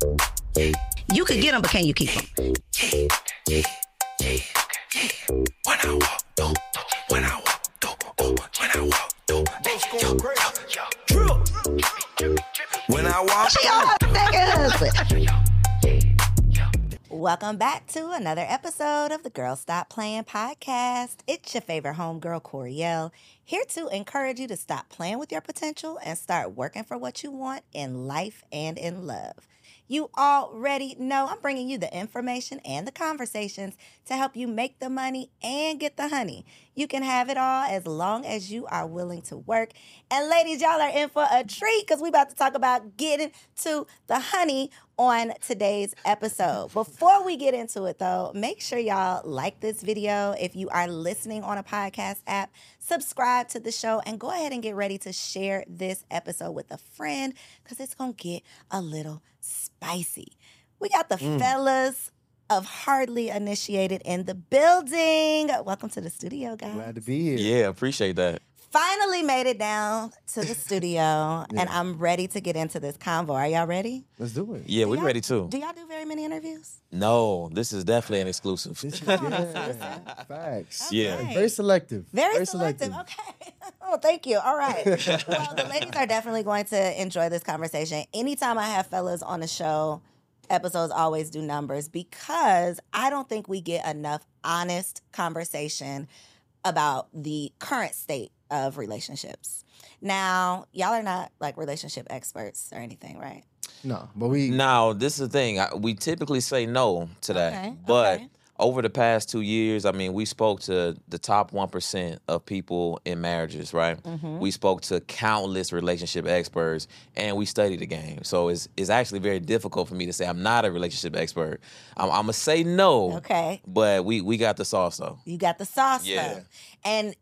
You could get them, but can you keep them? When I walk, do, when I walk, when I walk, do, when I walk, She all second husband. Welcome back to another episode of the Girl Stop Playing podcast. It's your favorite homegirl, Koereyelle, here to encourage you to stop playing with your potential and start working for what you want in life and in love. You already know I'm bringing you the information and the conversations to help you make the money and get the honey. You can have it all as long as you are willing to work. And ladies, y'all are in for a treat because we about to talk about getting to the honey on today's episode. Before we get into it though, make sure y'all like this video if you are listening on a podcast app, subscribe to the show and go ahead and get ready to share this episode with a friend cuz it's going to get a little spicy. We got the mm. fellas of Hardly Initiated in the building. Welcome to the studio, guys Glad to be here. Yeah, appreciate that. Finally made it down to the studio and I'm ready to get into this convo. Are y'all ready? Let's do it. Yeah, we y'all- ready too. Do y'all do very many interviews? No, this is definitely an exclusive. This is, yeah, facts. Yeah. Very selective. Very, selective. Okay. oh, thank you. All right. well, the ladies are definitely going to enjoy this conversation. Anytime I have fellas on the show, episodes always do numbers because I don't think we get enough honest conversation about the current state of relationships. Now, y'all are not like relationship experts or anything, right? No, but we. Now, this is the thing. I, we typically say no to that. Okay, But okay. over the past two years, I mean, we spoke to the top 1% of people in marriages, right? Mm-hmm. We spoke to countless relationship experts and we studied the game. So it's, it's actually very difficult for me to say I'm not a relationship expert. I'm, I'm going to say no. Okay. But we, we got the sauce though. You got the sauce Yeah. though. And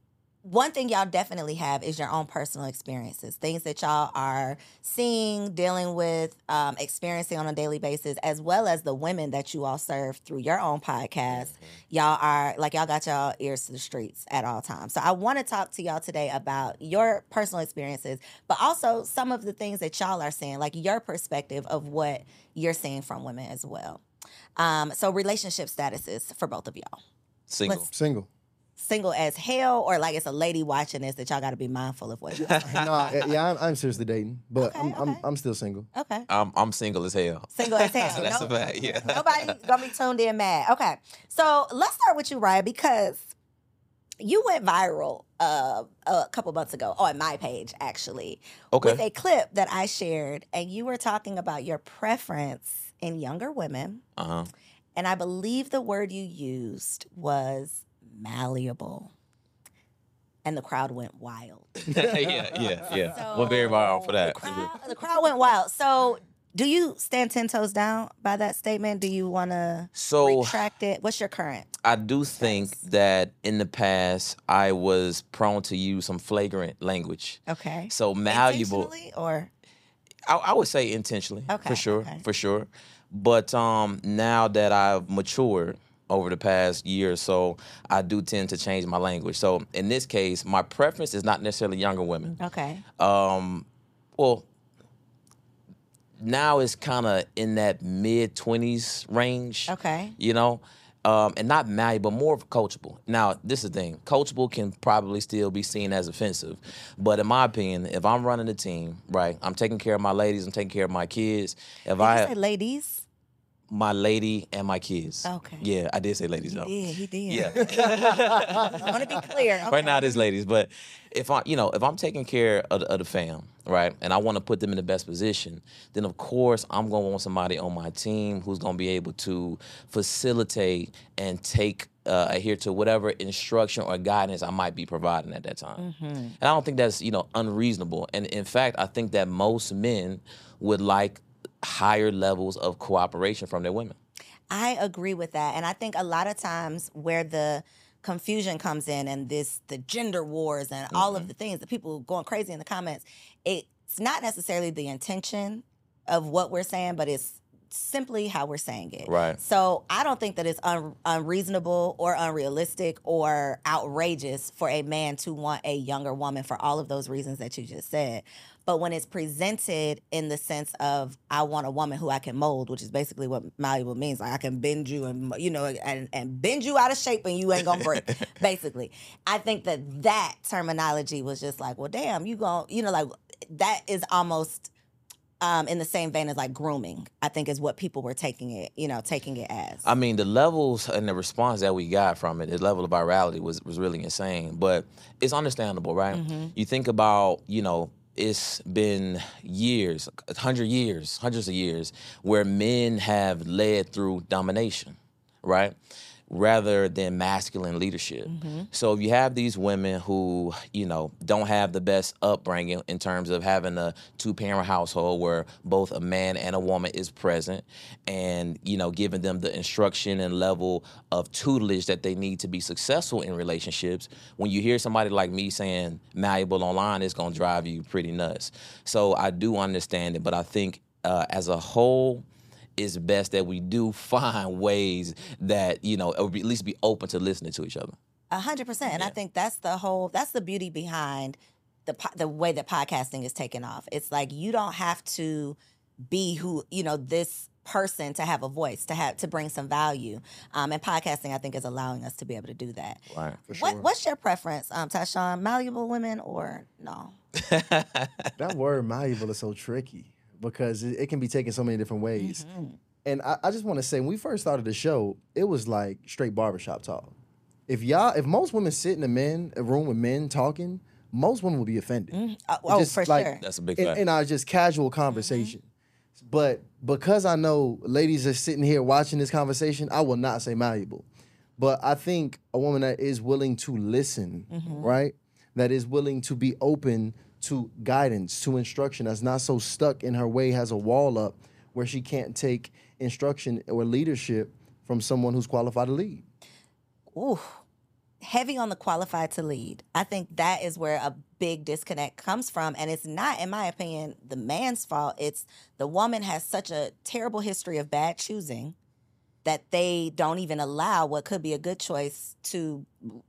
one thing y'all definitely have is your own personal experiences, things that y'all are seeing, dealing with, um, experiencing on a daily basis, as well as the women that you all serve through your own podcast. Y'all are like y'all got y'all ears to the streets at all times. So I want to talk to y'all today about your personal experiences, but also some of the things that y'all are seeing, like your perspective of what you're seeing from women as well. Um, so relationship statuses for both of y'all Single. Let's- Single. Single as hell, or like it's a lady watching this that y'all got to be mindful of what you're saying? no, yeah, I'm, I'm seriously dating, but Okay, I'm, I'm. I'm still single. Okay, I'm, I'm single as hell. single as hell. That's No- a fact, yeah. Nobody gonna be tuned in mad. Okay, so let's start with you, Ryan, because you went viral uh, a couple months ago on my page, actually, Okay. with a clip that I shared, and you were talking about your preference in younger women, Uh huh. and I believe the word you used was malleable, and the crowd went wild. yeah, yeah, yeah. We're very viral for that. The crowd, the crowd went wild. So, do you stand ten toes down by that statement? Do you want to So retract it? What's your current? I do think that in the past I was prone to use some flagrant language. Okay. So malleable. Intentionally or I, I would say intentionally, Okay, for sure, okay. for sure. But um, now that I've matured over the past year or so, I do tend to change my language. So in this case, my preference is not necessarily younger women. okay. Um, well, now it's kind of in that mid twenties range. Okay. You know, um, and not malleable, more of coachable. Now, this is the thing: coachable can probably still be seen as offensive, but in my opinion, if I'm running a team, right, I'm taking care of my ladies, I'm taking care of my kids. If Did I you say ladies? My lady and my kids. Okay. Yeah, I did say ladies though. Yeah, he did. Yeah. I want to be clear. right now it is ladies but if i you know if i'm taking care of, the- of the fam right and i want to put them in the best position then of course i'm going to want somebody on my team who's going to be able to facilitate and take uh, adhere to whatever instruction or guidance i might be providing at that time and i don't think that's you know unreasonable and in fact i think that most men would like higher levels of cooperation from their women I agree with that. And I think a lot of times where the confusion comes in and this the gender wars and all Mm-hmm. of the things that people going crazy in the comments, it's not necessarily the intention of what we're saying, but it's simply how we're saying it. Right. So I don't think that it's un- unreasonable or unrealistic or outrageous for a man to want a younger woman for all of those reasons that you just said. But when it's presented in the sense of I want a woman who I can mold, which is basically what malleable means, like I can bend you and you know and, and bend you out of shape and you ain't gonna break. basically, I think that that terminology was just like, well, damn, you gon' you know like that is almost um, in the same vein as like grooming. I think is what people were taking it, you know, taking it as. I mean, the levels and the response that we got from it, the level of virality was was really insane. But it's understandable, right? You think about, you know, it's been years, a hundred years, hundreds of years, where men have led through domination, right? Rather than masculine leadership. So if you have these women who, you know, don't have the best upbringing in terms of having a two parent household where both a man and a woman is present and, you know, giving them the instruction and level of tutelage that they need to be successful in relationships, when you hear somebody like me saying malleable online, it's gonna drive you pretty nuts. So I do understand it, but I think uh, as a whole, it's best that we do find ways that you know or at least be open to listening to each other. A hundred percent, and I think that's the whole. That's the beauty behind the the way that podcasting is taken off. It's like you don't have to be who you know this person to have a voice to have to bring some value. Um, and podcasting, I think, is allowing us to be able to do that. Right. What What's your preference, um, Tysean? Malleable women or no? That word malleable is so tricky because it, it can be taken so many different ways. Mm-hmm. And I, I just want to say, when we first started the show, it was like straight barbershop talk. If y'all, if most women sit in a men a room with men talking, most women would be offended. Uh, oh, Just for like- sure. That's a big in, fact. in our just casual mm-hmm. conversation. But because I know ladies are sitting here watching this conversation, I will not say malleable. But I think a woman that is willing to listen, right? That is willing to be open to guidance, to instruction, that's not so stuck in her way, has a wall up where she can't take instruction or leadership from someone who's qualified to lead. Ooh, heavy on the qualified to lead. I think that is where a big disconnect comes from. And it's not, in my opinion, the man's fault. It's the woman has such a terrible history of bad choosing that they don't even allow what could be a good choice to,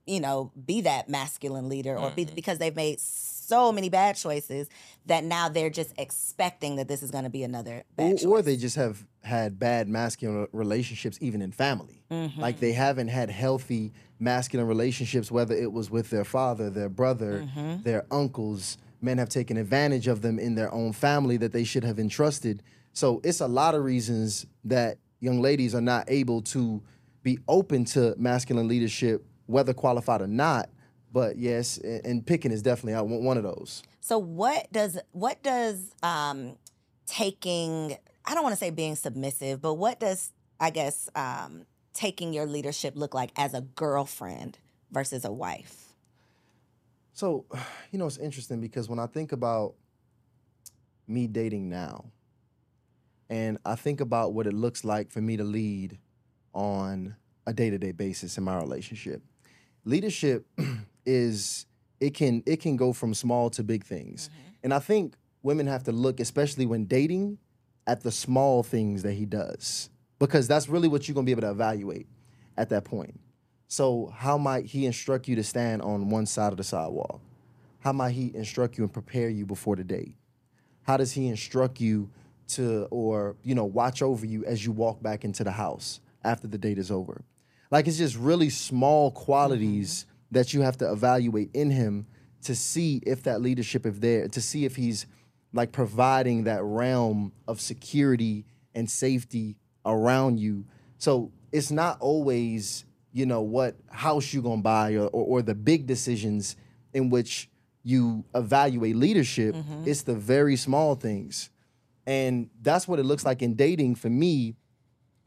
you know, be that masculine leader or be mm-hmm. because they've made so many bad choices that now they're just expecting that this is going to be another bad or, choice. or they just have had bad masculine relationships even in family Mm-hmm. like they haven't had healthy masculine relationships whether it was with their father their brother Mm-hmm. their uncles men have taken advantage of them in their own family that they should have entrusted so it's a lot of reasons that young ladies are not able to be open to masculine leadership whether qualified or not but yes and, picking is definitely one of those So what does what does um taking I don't want to say being submissive, but what does I guess um taking your leadership look like as a girlfriend versus a wife? So, you know, it's interesting because when I think about me dating now, and I think about what it looks like for me to lead on a day-to-day basis in my relationship. Leadership is it can it can go from small to big things. Mm-hmm. And I think women have to look especially when dating at the small things that he does because that's really what you're going to be able to evaluate at that point. So, how might he instruct you to stand on one side of the sidewalk? How might he instruct you and prepare you before the date? How does he instruct you to, or, you know, watch over you as you walk back into the house after the date is over? Like it's just really small qualities mm-hmm. That you have to evaluate in him to see if that leadership is there, to see if he's like providing that realm of security and safety around you. So it's not always, you know, what house you gonna buy or, or, or the big decisions in which you evaluate leadership. Mm-hmm. It's the very small things. And that's what it looks like in dating for me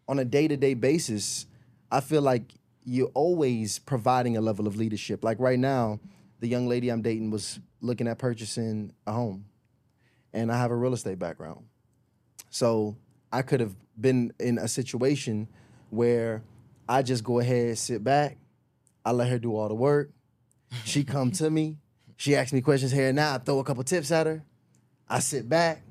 on a day-to-day basis. I feel like you're always providing a level of leadership. Like right now, the young lady I'm dating was looking at purchasing a home. And I have a real estate background. So I could have been in a situation where I just go ahead, sit back, I let her do all the work. She come to me, she asks me questions here and now, I throw a couple tips at her. I sit back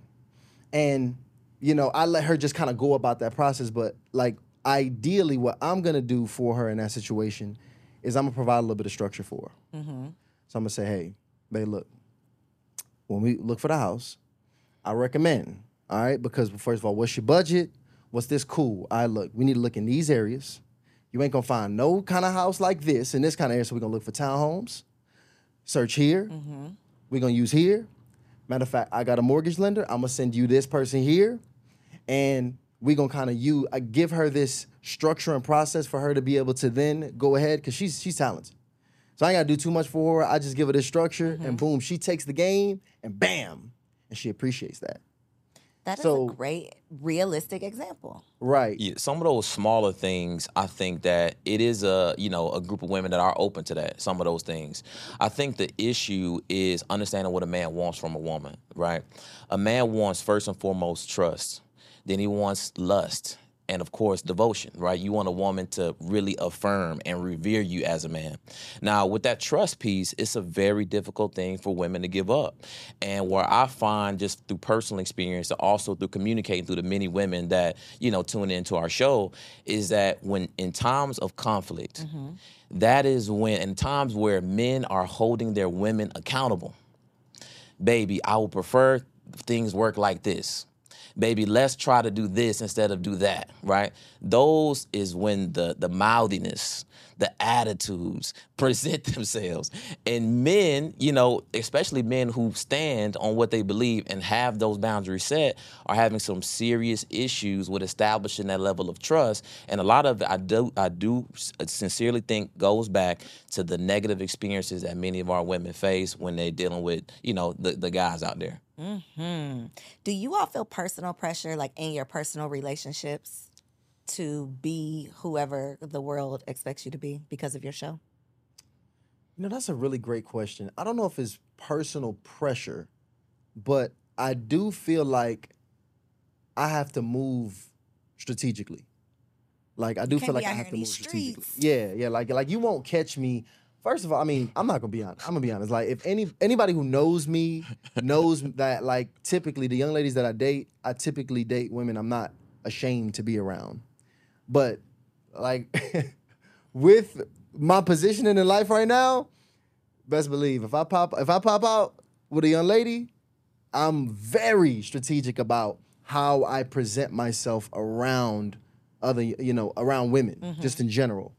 and you know, I let her just kind of go about that process, but like ideally what I'm going to do for her in that situation is I'm going to provide a little bit of structure for her. Mm-hmm. So I'm going to say, "Hey, babe, look. When we look for the house, I recommend, all right, because first of all, what's your budget? What's this cool? I look, we need to look in these areas. You ain't gonna find no kind of house like this in this kind of area. So we're gonna look for townhomes. Search here. Mm-hmm. We're gonna use here. Matter of fact, I got a mortgage lender. I'm gonna send you this person here, and we're gonna kind of you uh, give her this structure and process for her to be able to then go ahead because she's she's talented. So I ain't gotta do too much for her. I just give her this structure, and boom, she takes the game, and bam, and she appreciates that. That is So- a great, realistic example. Right. Yeah, some of those smaller things, I think that it is a you know a group of women that are open to that. Some of those things, I think the issue is understanding what a man wants from a woman. Right, a man wants first and foremost trust, then he wants lust, and of course devotion. Right, you want a woman to really affirm and revere you as a man. Now, with that trust piece, it's a very difficult thing for women to give up, and where I find just through personal experience, and also through communicating through the many women that you know tune into our show, is that when in times of conflict, mm-hmm. that is when in times where men are holding their women accountable baby, I would prefer things work like this. Baby, let's try to do this instead of do that, right? Those is when the the mouthiness, the attitudes present themselves. And men, you know, especially men who stand on what they believe and have those boundaries set are having some serious issues with establishing that level of trust. And a lot of it I do I do uh, sincerely think goes back to the negative experiences that many of our women face when they're dealing with, you know, the, the guys out there. Hmm. Do you all feel personal pressure, like in your personal relationships, to be whoever the world expects you to be because of your show? You know, that's a really great question. I don't know if it's personal pressure, but I do feel like I have to move strategically. Like I do feel like I have to move these strategically. Yeah, yeah. Like like you won't catch me. First of all, I mean, I'm not gonna be honest. I'm gonna be honest. Like if any anybody who knows me knows that like typically the young ladies that I date, I typically date women I'm not ashamed to be around. But like with my positioning in life right now, best believe if I pop if I pop out with a young lady, I'm very strategic about how I present myself around other you know around women just mm-hmm. in general.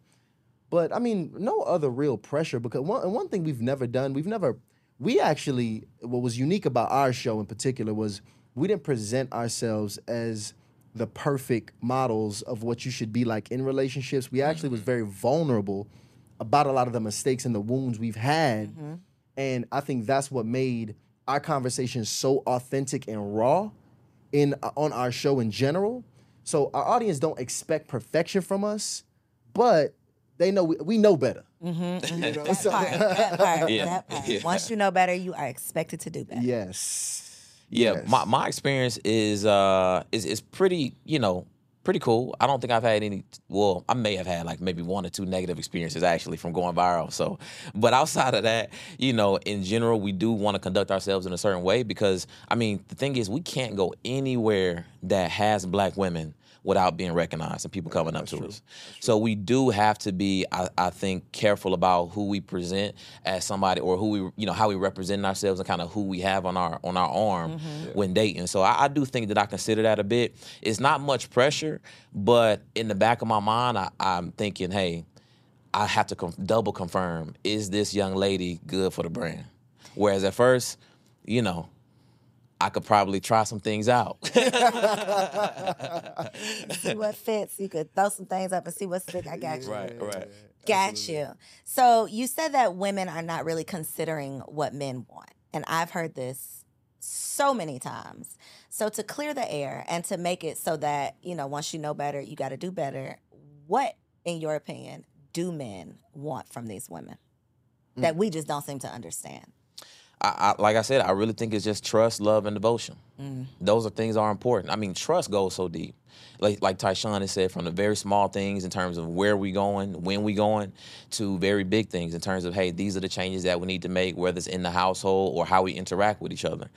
But I mean, no other real pressure because one and one thing we've never done, we've never we actually what was unique about our show in particular was we didn't present ourselves as the perfect models of what you should be like in relationships. We actually was very vulnerable about a lot of the mistakes and the wounds we've had. And I think that's what made our conversation so authentic and raw in uh, on our show in general. So our audience don't expect perfection from us, but they know we, we know better. You know? That So- part, that part, Yeah, that part. yeah. Once you know better, you are expected to do better. yes. Yeah, Yes. my, my experience is uh is is pretty, you know, pretty cool. I don't think I've had any well, I may have had like maybe one or two negative experiences actually from going viral. So, but outside of that, you know, in general, we do want to conduct ourselves in a certain way because I mean, the thing is we can't go anywhere that has black women without being recognized and people coming up to us. So we do have to be, I, I think, careful about who we present as somebody or who we, you know, how we represent ourselves and kind of who we have on our on our arm when dating. So I, I do think that I consider that a bit. It's not much pressure, but in the back of my mind, I, I'm thinking, hey, I have to conf- double confirm: is this young lady good for the brand? Whereas at first, you know, I could probably try some things out. see what fits. You could throw some things up and see what stick. I got you. right, right. Got you. So you said that women are not really considering what men want. And I've heard this so many times. So to clear the air and to make it so that, you know, once you know better, you got to do better, what, in your opinion, do men want from these women that mm. we just don't seem to understand? I, I, like I said, I really think it's just trust, love, and devotion. Mm. Those are things are important. I mean, trust goes so deep. Like like Tysean has said, from the very small things in terms of where we going, when we going, to very big things in terms of hey, these are the changes that we need to make, whether it's in the household or how we interact with each other.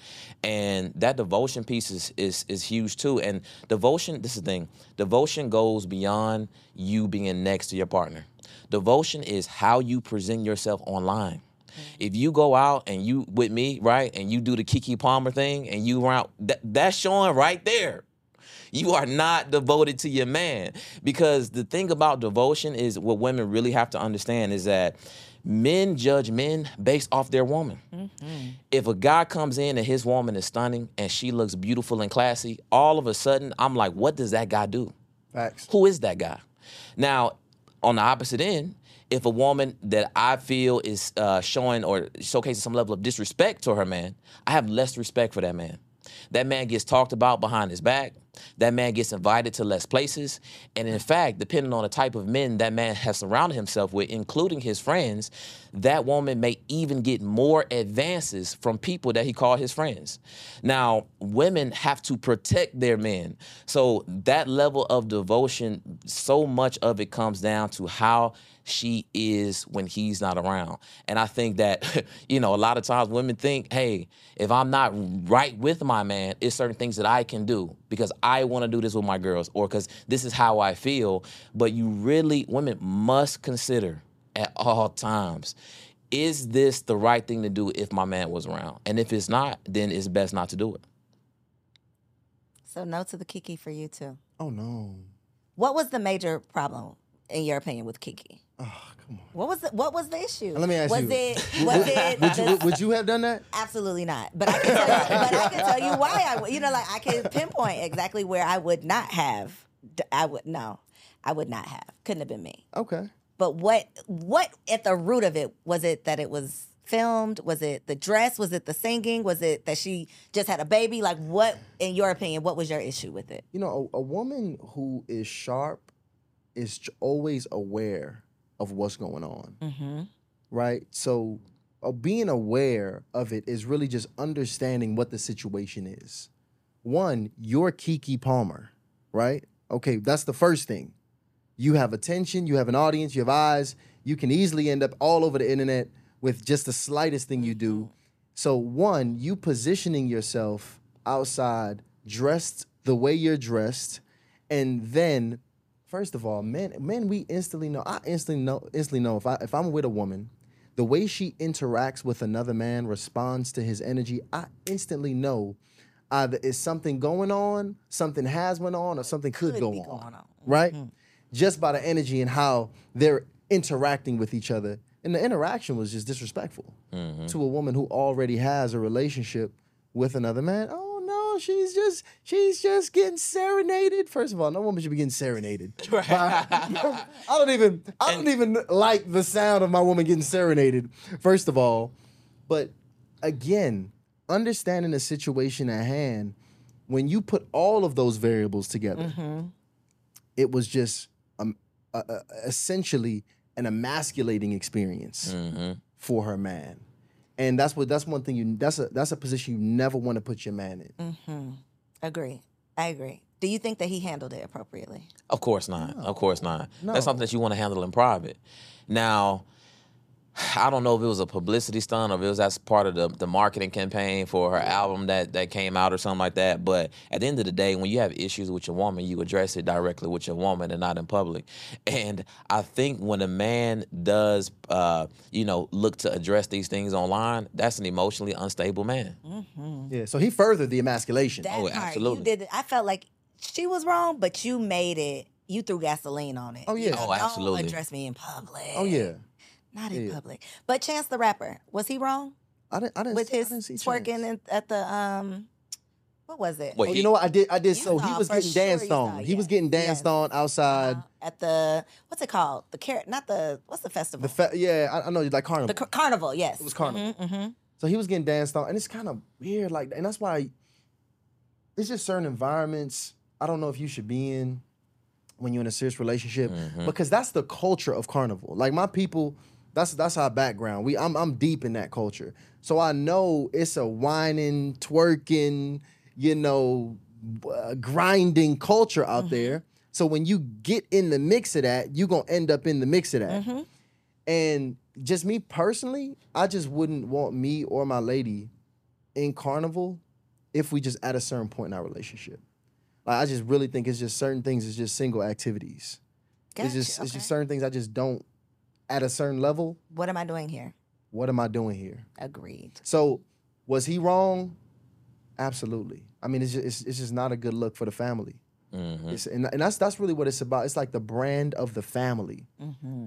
And that devotion piece is is, is huge too. And devotion, this is the thing, devotion goes beyond you being next to your partner. Devotion is how you present yourself online. If you go out and you with me, right, and you do the Keke Palmer thing and you around, that, that's showing right there. You are not devoted to your man. Because the thing about devotion is what women really have to understand is that men judge men based off their woman. Mm-hmm. If a guy comes in and his woman is stunning and she looks beautiful and classy, all of a sudden I'm like, what does that guy do? Facts. Who is that guy? Now, on the opposite end, if a woman that I feel is uh, showing or showcasing some level of disrespect to her man, I have less respect for that man. That man gets talked about behind his back. That man gets invited to less places. And in fact, depending on the type of men that man has surrounded himself with, including his friends, that woman may even get more advances from people that he called his friends. Now, women have to protect their men. So that level of devotion, so much of it comes down to how she is when he's not around. And I think that, you know, a lot of times women think, hey, if I'm not right with my man, it's certain things that I can do because I want to do this with my girls or because this is how I feel. But you really, women must consider at all times. Is this the right thing to do if my man was around? And if it's not, then it's best not to do it. So no to the Keke for you too. Oh no. What was the major problem, in your opinion, with Keke? Oh, come on. What was the, what was the issue? Let me ask was you. It, was it Would you, would, would you have done that? Absolutely not. But I can tell you, but I can tell you why I would. You know, like I can pinpoint exactly where I would not have. I would no, I would not have. Couldn't have been me. Okay. But what what at the root of it was it that it was filmed? Was it the dress? Was it the singing? Was it that she just had a baby? Like what, in your opinion, what was your issue with it? You know, a, a woman who is sharp is always aware of what's going on. Mm-hmm. right? So uh, being aware of it is really just understanding what the situation is. One, you're Keke Palmer, right? Okay, that's the first thing. You have attention, you have an audience, you have eyes. You can easily end up all over the internet with just the slightest thing you do. So, one, you positioning yourself outside, dressed the way you're dressed, and then First of all, men, men, we instantly know. I instantly know. Instantly know if I if I'm with a woman, the way she interacts with another man, responds to his energy. I instantly know either is something going on, something has went on, or something could, Could go on. going on. Right? Mm-hmm. Just by the energy and how they're interacting with each other, and the interaction was just disrespectful mm-hmm. to a woman who already has a relationship with another man. Oh no, she's just she's just getting serenaded. First of all, no woman should be getting serenaded. I don't even I don't even like the sound of my woman getting serenaded. First of all, but again, understanding the situation at hand, when you put all of those variables together, mm-hmm. it was just uh, uh, essentially an emasculating experience for her man. And that's what that's one thing you that's a that's a position you never want to put your man in. Agree. I agree. Do you think that he handled it appropriately? Of course not. Of course not. That's something that you want to handle in private. Now, I don't know if it was a publicity stunt or if it was as part of the, the marketing campaign for her album that, that came out or something like that. But at the end of the day, when you have issues with your woman, you address it directly with your woman and not in public. And I think when a man does, uh, you know, look to address these things online, that's an emotionally unstable man. Yeah. So he furthered the emasculation. That Oh, part, absolutely. You did it. I felt like she was wrong, but you made it. You threw gasoline on it. Oh, yeah. Oh, Don't absolutely. address me in public. oh yeah. Not in Yeah. public. But Chance the Rapper, was he wrong I didn't. I didn't. with I his didn't see twerking Chance. in, at the um, what was it? Wait, Oh, he- you know what? I did. I did. You So he saw, was for getting sure you danced saw, on. He was yes, getting danced yes. on outside. Uh, at the what's it called? The carrot, not the what's the festival? the fa- yeah, I, I know. Like carnival. The car- carnival. Yes, It was carnival. hmm So he was getting danced on, and it's kind of weird, like, and that's why it's just certain environments. I don't know if you should be in when you're in a serious relationship because that's the culture of carnival. Like my people, that's that's our background. We I'm I'm deep in that culture, so I know it's a whining, twerking, you know, uh, grinding culture out there. So when you get in the mix of that, you're gonna end up in the mix of that. And just me personally, I just wouldn't want me or my lady in carnival if we just at a certain point in our relationship. Like I just really think it's just certain things. It's just single activities. Gotcha. It's just it's just certain things I just don't at a certain level. What am I doing here? What am I doing here? Agreed. So was he wrong? Absolutely. I mean, it's just it's, it's just not a good look for the family. Mhm. It's, and, and that's that's really what it's about. It's like the brand of the family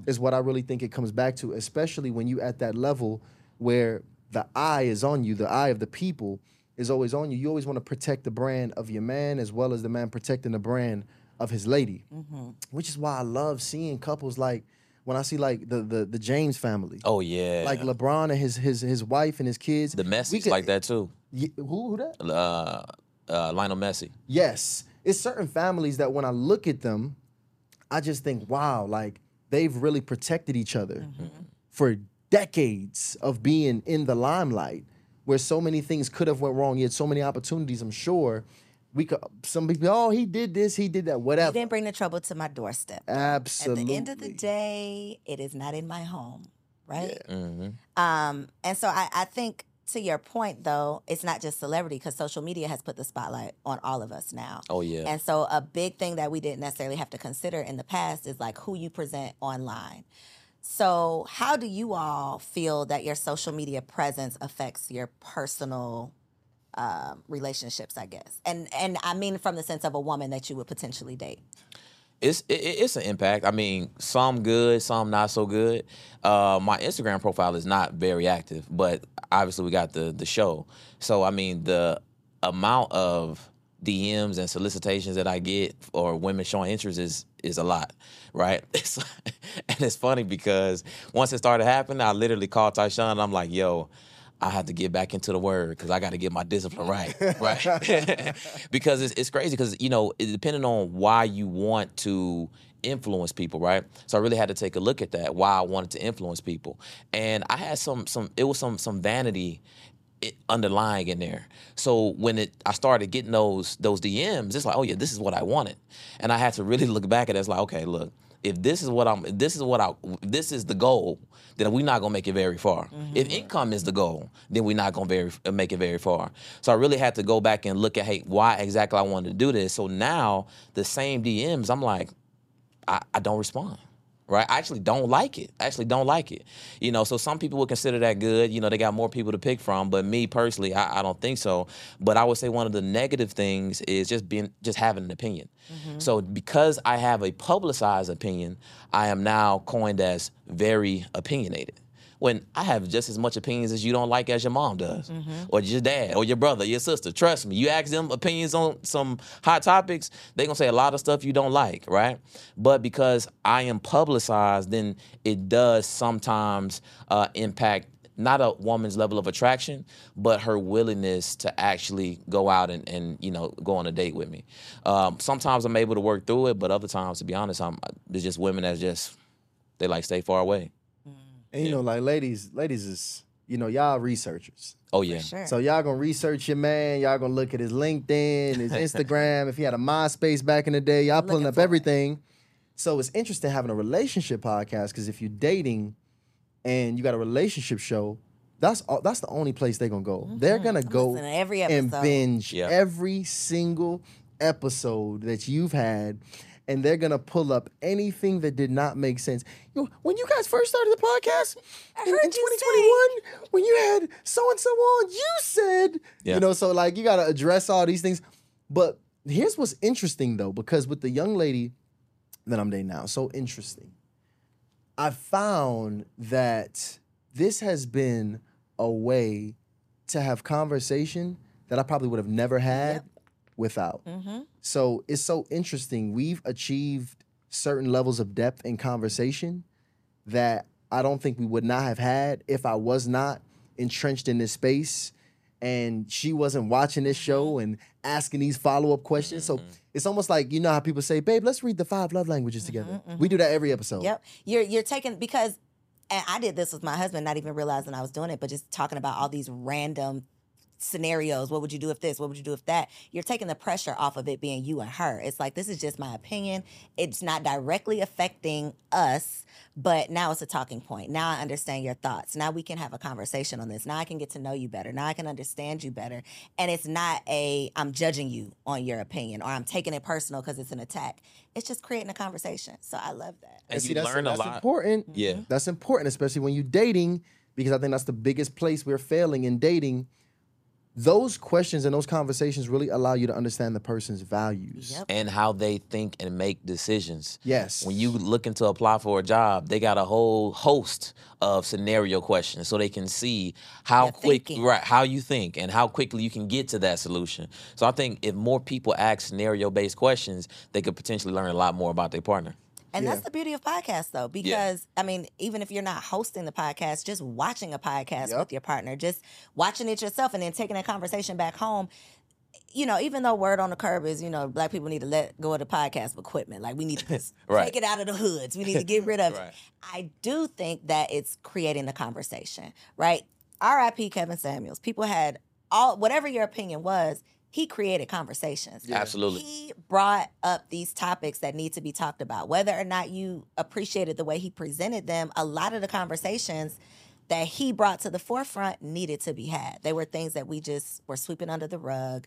is what I really think it comes back to, especially when you at that level where the eye is on you, the eye of the people is always on you. You always want to protect the brand of your man as well as the man protecting the brand of his lady, which is why I love seeing couples like when I see like the the, the James family, Oh, yeah. like LeBron and his his his wife and his kids. the We Messi's could- like that too. Ye- who who that? Uh, uh, Lionel Messi. Yes. It's certain families that when I look at them, I just think, wow, like they've really protected each other for decades of being in the limelight where so many things could have went wrong. You had so many opportunities, I'm sure. We could some people, oh, he did this, he did that, You whatever. didn't bring the trouble to my doorstep. Absolutely. At the end of the day, it is not in my home, right? hmm Um, and so I, I think to your point though, it's not just celebrity because social media has put the spotlight on all of us now. Oh, yeah. And so a big thing that we didn't necessarily have to consider in the past is like who you present online. So how do you all feel that your social media presence affects your personal um, relationships, I guess? And and I mean from the sense of a woman that you would potentially date. it's it, it- it's an impact. I mean, some good, some not so good. Uh, my Instagram profile is not very active, but obviously we got the the show. So I mean, the amount of DMs and solicitations that I get or women showing interest is is a lot, right? And it's funny because once it started happening, I literally called Tysean. And I'm like, yo. I have to get back into the word because I got to get my discipline right, right? because it's, it's crazy because you know, it, depending on why you want to influence people, right? So I really had to take a look at that. Why I wanted to influence people, and I had some some it was some some vanity it, underlying in there. So when it I started getting those those DMs, it's like, oh yeah, this is what I wanted, and I had to really look back at it. It's like, okay, look, if this is what I'm, if this is what I, this is the goal, then we're not gonna make it very far. If mm-hmm. income is the goal, then we're not gonna very uh, make it very far. So I really had to go back and look at, hey, why exactly I wanted to do this. So now the same DMs, I'm like, I, I don't respond. Right, I actually don't like it. I actually don't like it. You know, so some people would consider that good. You know, they got more people to pick from. But me personally, I, I don't think so. But I would say one of the negative things is just being, just having an opinion. Mm-hmm. So because I have a publicized opinion, I am now coined as very opinionated. When I have just as much opinions as you don't like as your mom does, or your dad, or your brother, your sister. Trust me, you ask them opinions on some hot topics, they're gonna say a lot of stuff you don't like, right? But because I am publicized, then it does sometimes uh, impact not a woman's level of attraction, but her willingness to actually go out and, and you know go on a date with me. Um, sometimes I'm able to work through it, but other times, to be honest, I'm there's just women that just they like stay far away. And you know, like ladies, ladies is, you know, y'all researchers. Oh yeah, Sure. So y'all gonna research your man. Y'all gonna look at his LinkedIn, his Instagram. if he had a MySpace back in the day, y'all pulling Looking up for it. everything. So it's interesting having a relationship podcast because if you're dating and you got a relationship show, that's all, that's the only place mm-hmm. they're gonna go. They're gonna go listening to every and binge Yeah. every single episode that you've had. And they're gonna pull up anything that did not make sense. You know, when you guys first started the podcast in, in you 2021, when you had so and so on, you said, Yeah. you know, so like you gotta address all these things. But here's what's interesting though, because with the young lady that I'm dating now, so interesting. I found that this has been a way to have conversation that I probably would have never had without. Mm-hmm. So it's so interesting. We've achieved certain levels of depth in conversation that I don't think we would not have had if I was not entrenched in this space and she wasn't watching this show mm-hmm. and asking these follow-up questions. So mm-hmm. it's almost like you know how people say, "Babe, let's read the five love languages mm-hmm, together." We do that every episode. Yep. You're you're taking because and I did this with my husband, not even realizing I was doing it, but just talking about all these random scenarios. What would you do if this? What would you do if that? You're taking the pressure off of it being you and her. It's like this is just my opinion. It's not directly affecting us, but now it's a talking point. Now I understand your thoughts. Now we can have a conversation on this. Now I can get to know you better. Now I can understand you better. And it's not a I'm judging you on your opinion or I'm taking it personal because it's an attack. It's just creating a conversation. So I love that. And see, you that's, learn a that's lot. important. Yeah. That's important, especially when you're dating, because I think that's the biggest place we're failing in dating. Those questions and those conversations really allow you to understand the person's values. Yep. and how they think and make decisions. Yes. When you looking to apply for a job, they got a whole host of scenario questions so they can see how Your quick thinking. right how you think and how quickly you can get to that solution. So I think if more people ask scenario based questions, they could potentially learn a lot more about their partner. And Yeah. that's the beauty of podcasts, though, because I mean, even if you're not hosting the podcast, just watching a podcast Yep. with your partner, just watching it yourself, and then taking that conversation back home. You know, even though word on the curb is, you know, black people need to let go of the podcast equipment. Like we need to Right. take it out of the hoods. We need to get rid of Right. it. I do think that it's creating the conversation, right? R.I.P. Kevin Samuels. People had all whatever your opinion was. He created conversations. Absolutely. He brought up these topics that need to be talked about. Whether or not you appreciated the way he presented them, a lot of the conversations that he brought to the forefront needed to be had. They were things that we just were sweeping under the rug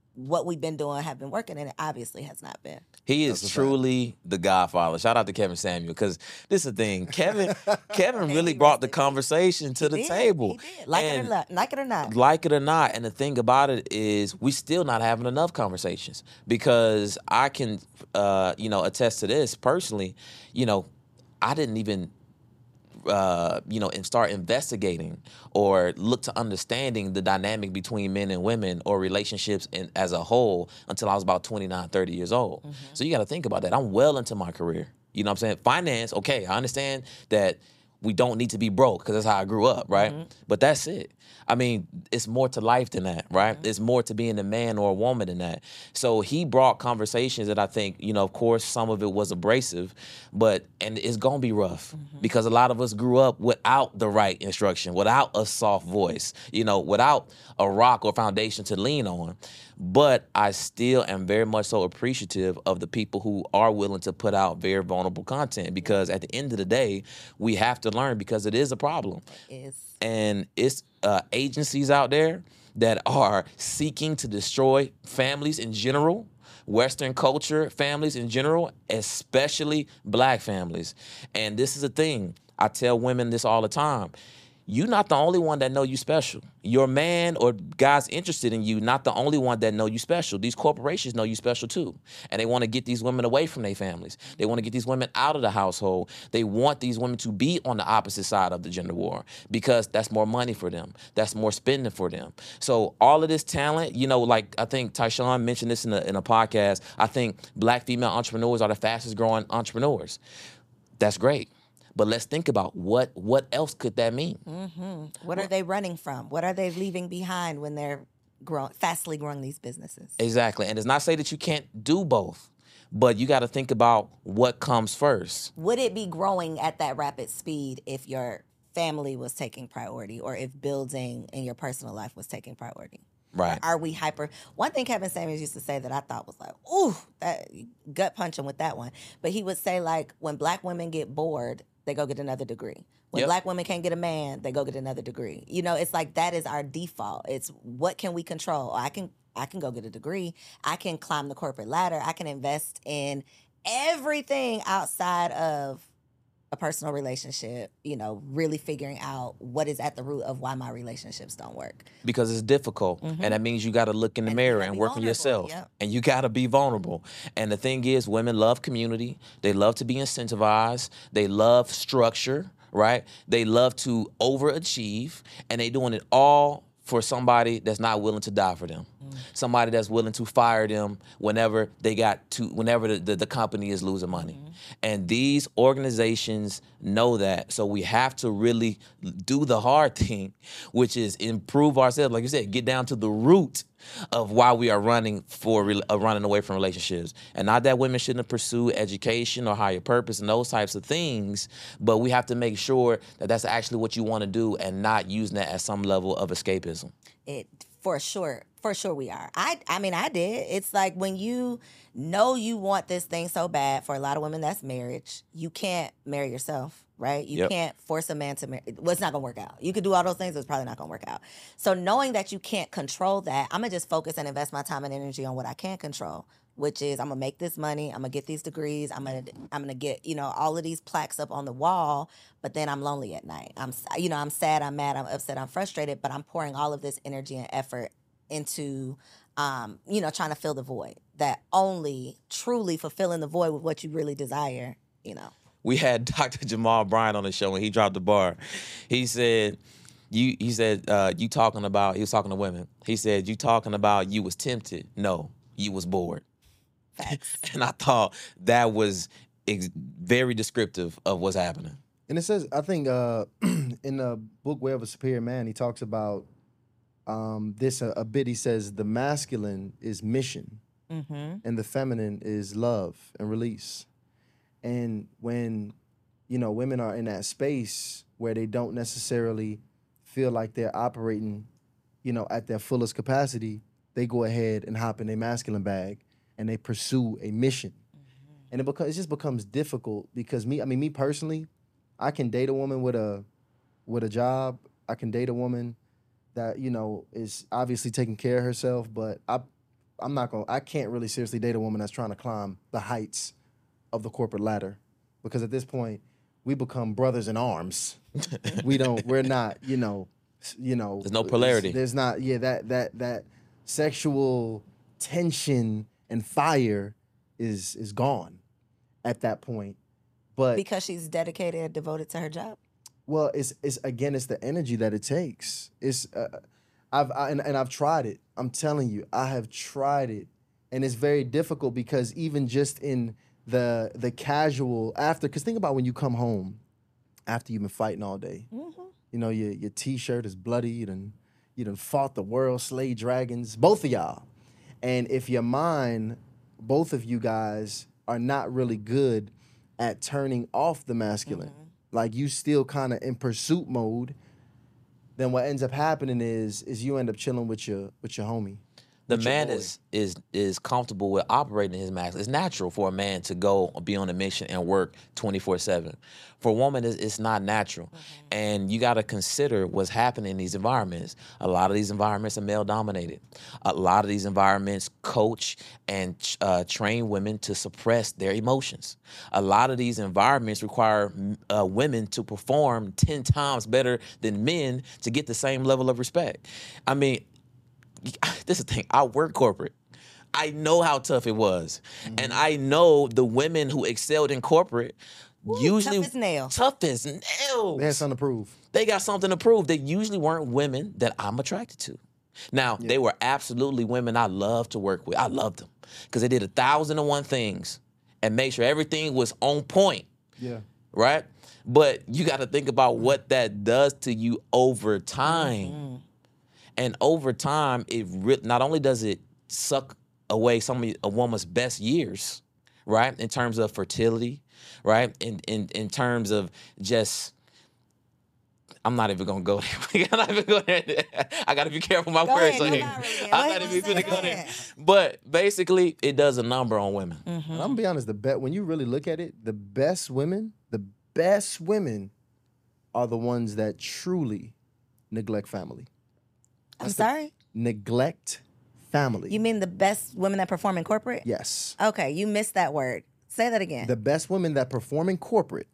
What we've been doing have been working, and it obviously has not been. He is truly the Godfather. Shout out to Kevin Samuel because this is the thing. Kevin, Kevin really brought the conversation to the did, table. he did. Like it or not, like it or not. like it or not and the thing about it is we still not having enough conversations because i can uh you know attest to this personally you know I didn't even uh, you know, and start investigating or look to understanding the dynamic between men and women or relationships in, as a whole until I was about 29, 30 years old. So you got to think about that. I'm well into my career. You know what I'm saying? Finance, okay, I understand that we don't need to be broke because that's how I grew up, right? Mm-hmm. But that's it. I mean, it's more to life than that, right? Mm-hmm. It's more to being a man or a woman than that. So he brought conversations that I think, you know, of course, some of it was abrasive, but and it's gonna be rough mm-hmm. because a lot of us grew up without the right instruction, without a soft voice, you know, without a rock or foundation to lean on. But I still am very much so appreciative of the people who are willing to put out very vulnerable content because at the end of the day, we have to learn because it is a problem. Is. And it's uh, agencies out there that are seeking to destroy families in general western culture families in general especially black families. And this is a thing i tell women this all the time you're not the only one that know you special. Your man or guys interested in you, not the only one that know you special. These corporations know you special too, and they want to get these women away from their families. They want to get these women out of the household. They want these women to be on the opposite side of the gender war because that's more money for them. That's more spending for them. So all of this talent, you know, like I think Tysean mentioned this in a, in a podcast. I think black female entrepreneurs are the fastest growing entrepreneurs. That's great. But let's think about what what else could that mean? Mm-hmm. what are they running from? What are they leaving behind when they're growing, fastly growing these businesses? Exactly. And it's not say that you can't do both, but you got to think about what comes first. Would it be growing at that rapid speed if your family was taking priority or if building in your personal life was taking priority? Right. Are we hyper? One thing Kevin Samuels used to say that I thought was like, ooh, that gut punching with that one. But he would say like, when black women get bored, they go get another degree. When Yep. black women can't get a man, they go get another degree. You know, it's like that is our default. It's what can we control? I can I can go get a degree. I can climb the corporate ladder. I can invest in everything outside of a personal relationship, you know, really figuring out what is at the root of why my relationships don't work. because it's difficult and that means you got to look in the Mm-hmm. And mirror and work on yourself yep. and you got to be vulnerable and the thing is women love community they love to be incentivized they love structure right they love to overachieve and they're doing it all for somebody that's not willing to die for them Mm. somebody that's willing to fire them whenever they got to whenever the, the, the company is losing money. Mm-hmm. and these organizations know that. So we have to really do the hard thing which is improve ourselves. Like you said get down to the root of why we are running for uh, running away from relationships. And not that women shouldn't pursue education or higher purpose and those types of things but we have to make sure that that's actually what you want to do and not using that as some level of escapism. It for sure, for sure we are. I I mean I did. It's like when you know you want this thing so bad. For a lot of women, that's marriage. You can't marry yourself, right? You Yep. can't force a man to marry. Well, it's not gonna work out. You could do all those things, it's probably not gonna work out. So knowing that you can't control that, I'm gonna just focus and invest my time and energy on what I can control. Which is I'm gonna make this money, I'm gonna get these degrees, I'm gonna I'm gonna get you know all of these plaques up on the wall, but then I'm lonely at night. I'm you know I'm sad, I'm mad, I'm upset, I'm frustrated, but I'm pouring all of this energy and effort into um, you know trying to fill the void that only truly fulfilling the void with what you really desire. You know, we had Dr. Jamal Bryant on the show and he dropped the bar. He said, "You." He said, uh, "You talking about?" He was talking to women. He said, "You talking about you was tempted? No, you was bored." facts. And I thought that was ex- very descriptive of what's happening. And it says, I think uh, in the book Way of a Superior Man, he talks about um, this a, a bit. He says the masculine is mission, mm-hmm. and the feminine is love and release. And when you know women are in that space where they don't necessarily feel like they're operating, you know, at their fullest capacity, they go ahead and hop in their masculine bag and they pursue a mission. And it becomes it just becomes difficult because me, I mean, me personally, I can date a woman with a with a job. I can date a woman that you know is obviously taking care of herself, but I I'm not going to I can't really seriously date a woman that's trying to climb the heights of the corporate ladder because at this point we become brothers in arms. we don't we're not, you know, you know, There's no polarity. There's not yeah, that that that sexual tension and fire is is gone at that point. But because she's dedicated and devoted to her job. Well, it's it's again, it's the energy that it takes. It's uh, I've I, and, and I've tried it. I'm telling you, I have tried it, and it's very difficult because even just in the the casual after, because think about when you come home after you've been fighting all day. You know, your your t-shirt is bloodied and you done fought the world, slayed dragons, both of y'all. And if your mind, both of you guys are not really good at turning off the masculine, like you still kind of in pursuit mode, then what ends up happening is is you end up chilling with your with your homie. The man is is is comfortable with operating his max. It's natural for a man to go be on a mission and work twenty four seven. For a woman, it's, it's not natural, and you got to consider what's happening in these environments. A lot of these environments are male dominated. A lot of these environments coach and uh, train women to suppress their emotions. A lot of these environments require uh, women to perform ten times better than men to get the same level of respect. I mean, this is the thing. I work corporate. I know how tough it was, Mm-hmm. and I know the women who excelled in corporate usually tough as nails. Tough as nails. They had something to prove. They got something to prove. They usually weren't women that I'm attracted to. Now they were absolutely women I love to work with. I loved them because they did a thousand and one things and made sure everything was on point Yeah. right? But you got to think about what that does to you over time. And over time, it re- not only does it suck away some of a woman's best years, right? In terms of fertility, right? In in in terms of just I'm not even gonna go there. I'm not even going there. I gotta be careful my Go words. ahead, on here. not really. I'm Go not even gonna go there. But basically, it does a number on women. Mm-hmm. And I'm gonna be honest, the bet when you really look at it, the best women, the best women are the ones that truly neglect family. I'm sorry. Neglect family. You mean the best women that perform in corporate? yes. Okay, you missed that word. Say that again. The best women that perform in corporate